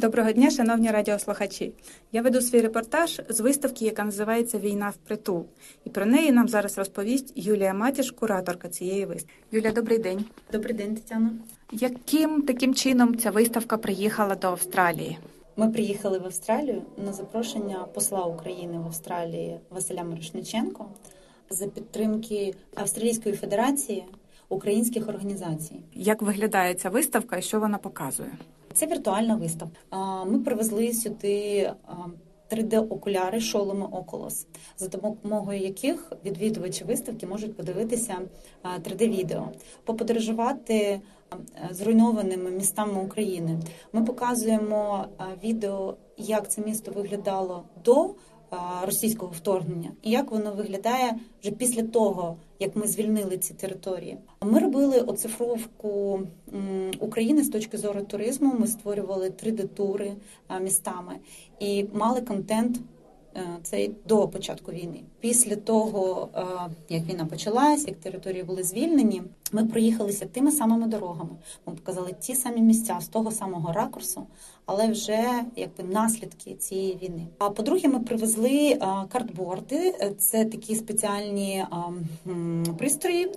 Доброго дня, шановні радіослухачі. Я веду свій репортаж з виставки, яка називається Війна впритул. І про неї нам зараз розповість Юлія Матіш, кураторка цієї виставки. Юлія, добрий день. Добрий день, Тетяно. Яким таким чином ця виставка приїхала до Австралії? Ми приїхали в Австралію на запрошення посла України в Австралії Василя Мирошниченко за підтримки Австралійської Федерації українських організацій. Як виглядає ця виставка і що вона показує? Це віртуальна виставка. Ми привезли сюди 3D-окуляри шоломи Oculus, за допомогою яких відвідувачі виставки можуть подивитися 3D-відео, поподорожувати зруйнованими містами України. Ми показуємо відео, як це місто виглядало до російського вторгнення і як воно виглядає вже після того, як ми звільнили ці території. Ми робили оцифровку України з точки зору туризму. Ми створювали 3D-тури містами і мали контент. цей до початку війни. Після того, як війна почалась, як території були звільнені, ми проїхалися тими самими дорогами. Ми показали ті самі місця з того самого ракурсу, але вже якби наслідки цієї війни. А по-друге, ми привезли картборди. Це такі спеціальні пристрої,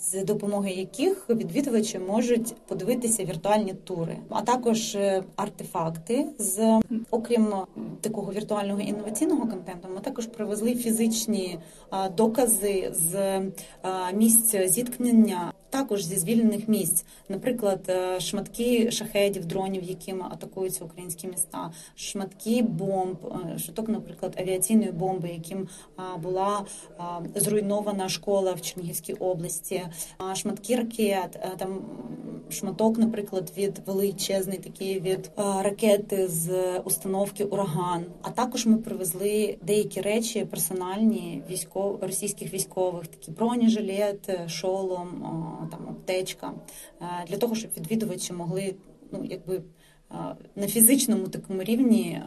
з допомогою яких відвідувачі можуть подивитися віртуальні тури, а також е, артефакти з окрім такого віртуального інноваційного контенту. Ми також привезли фізичні докази з місць зіткнення. Також зі звільнених місць, наприклад, е, шматки шахедів, дронів, якими атакуються українські міста, шматки бомб, е, шматок, наприклад, авіаційної бомби, яким була зруйнована школа в Чернігівській області, шматки ракет, е, там шматок, наприклад, від величезний такий від ракети з установки Ураган. А також ми привезли деякі речі персональні військов російських військових, такі бронежилет, шолом там аптечка, е, для того, щоб відвідувачі могли ну якби е, на фізичному такому рівні е,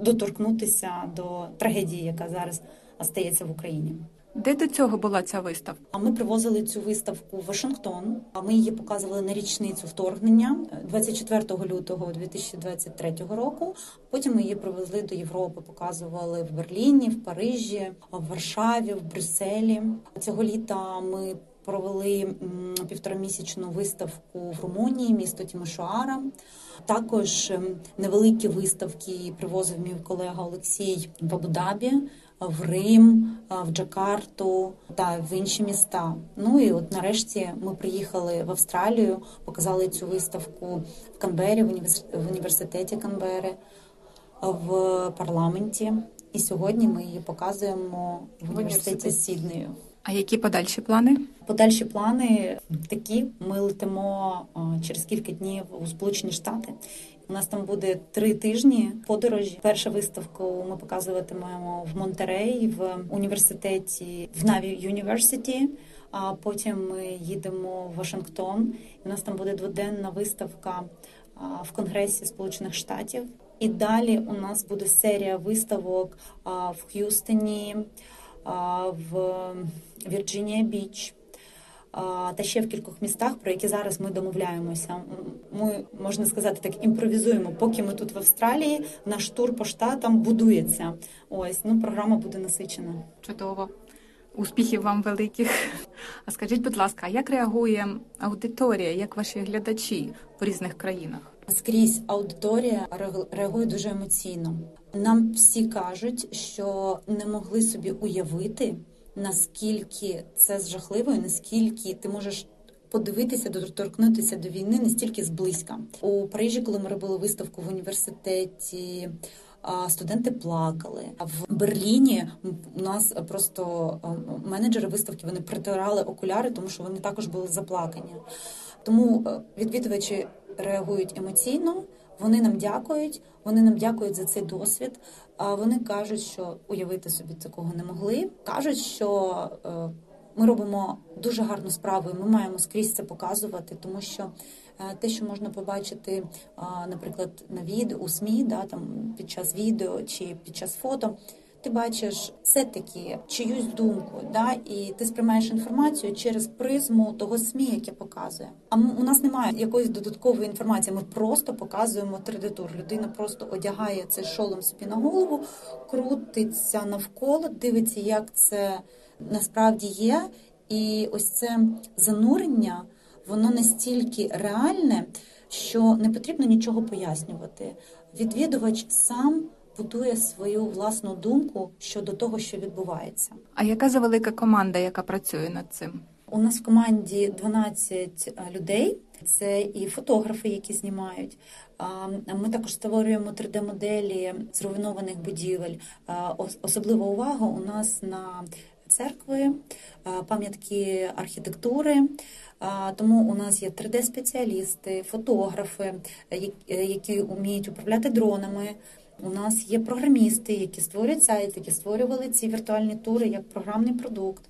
доторкнутися до трагедії, яка зараз стається в Україні. Де до цього була ця виставка? Ми привозили цю виставку в Вашингтон. Ми її показували на річницю вторгнення 24 лютого 2023 року. Потім ми її привезли до Європи, показували в Берліні, в Парижі, в Варшаві, в Брюсселі. Цього літа ми провели півторамісячну виставку в Румунії, місто Тімошуара. Також ем, невеликі виставки привозив мій колега Олексій в Абу-Дабі, в Рим, в Джакарту та в інші міста. Ну і от нарешті ми приїхали в Австралію, показали цю виставку в Канбері, в університеті Канбери, в парламенті. І сьогодні ми її показуємо в університеті Сіднею. А які подальші плани? Подальші плани такі: ми летимо через кілька днів у Сполучені Штати. У нас там буде три тижні подорожі. Першу виставку ми показуватимемо в Монтерей в університеті в Наві Юніверситі. А потім ми їдемо в Вашингтон. У нас там буде дводенна виставка в Конгресі Сполучених Штатів. І далі у нас буде серія виставок в Х'юстоні в Вірджинія Біч. Та ще в кількох містах, про які зараз ми домовляємося. Ми можна сказати, так імпровізуємо. Поки ми тут в Австралії, наш тур по штатам будується. Ось ну програма буде насичена. Чудово, успіхів вам великих. А скажіть, будь ласка, як реагує аудиторія, як ваші глядачі в різних країнах? Скрізь аудиторія реагує дуже емоційно. Нам всі кажуть, що не могли собі уявити, наскільки це жахливо, і наскільки ти можеш подивитися, доторкнутися до війни настільки зблизька. У Парижі, коли ми робили виставку в університеті. Студенти плакали. В Берліні у нас просто менеджери виставки вони притирали окуляри, тому що вони також були заплакані. Тому е, відвідувачі реагують емоційно. Вони нам дякують, вони нам дякують за цей досвід. А вони кажуть, що уявити собі такого не могли. кажуть, що е, ми робимо дуже гарну справу, і ми маємо скрізь це показувати, тому що е, те, що можна побачити, наприклад, на відео у СМІ, да там під час відео чи під час фото. Ти бачиш все-таки чиюсь думку, да, і ти сприймаєш інформацію через призму того СМІ, яке показує. А у нас немає якоїсь додаткової інформації. Ми просто показуємо 3D-тур. Людина просто одягає цей шолом собі на голову, крутиться навколо, дивиться, як це насправді є. І ось це занурення, воно настільки реальне, що не потрібно нічого пояснювати. Відвідувач сам будує свою власну думку щодо того, що відбувається. А яка за велика команда, яка працює над цим? У нас в команді 12 людей. Це і фотографи, які знімають. А, Ми також створюємо 3D-моделі зруйнованих будівель. Особлива увага у нас на церкви, пам'ятки архітектури. Тому у нас є 3D-спеціалісти, фотографи, які вміють управляти дронами. У нас є програмісти, які створюють сайт, які створювали ці віртуальні тури як програмний продукт.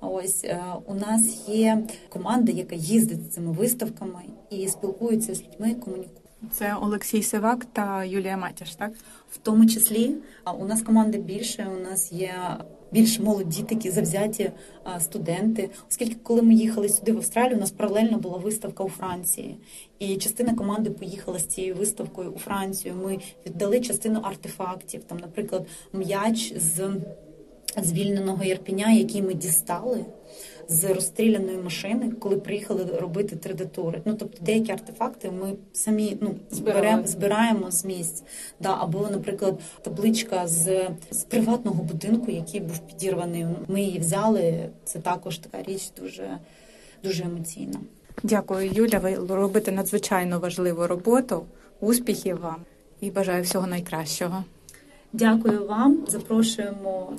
Ось е, у нас є команда, яка їздить з цими виставками і спілкується з людьми, комунікує. Це Олексій Сивак та Юлія Матяш, так? В тому числі у нас команда більше. У нас є більш молоді такі завзяті студенти. Оскільки, коли ми їхали сюди в Австралію, у нас паралельно була виставка у Франції, і частина команди поїхала з цією виставкою у Францію. Ми віддали частину артефактів, там, наприклад, м'яч з звільненого Єрпеня, який ми дістали. З розстріляної машини, коли приїхали робити 3D-тури. Ну тобто деякі артефакти ми самі ну Збирали. зберемо, збираємо з місць. Да, або, наприклад, табличка з, з приватного будинку, який був підірваний. Ми її взяли. Це також така річ дуже, дуже емоційна. Дякую, Юля. Ви робите надзвичайно важливу роботу. Успіхів вам і бажаю всього найкращого. Дякую вам. Запрошуємо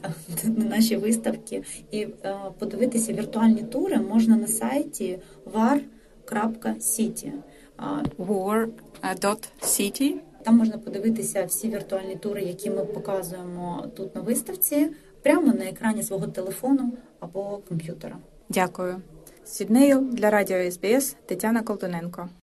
на наші виставки і е, подивитися віртуальні тури можна на сайті var.city. War.city. Там можна подивитися всі віртуальні тури, які ми показуємо тут на виставці, прямо на екрані свого телефону або комп'ютера. Дякую. З Сіднею для радіо СБС Тетяна Колтуненко.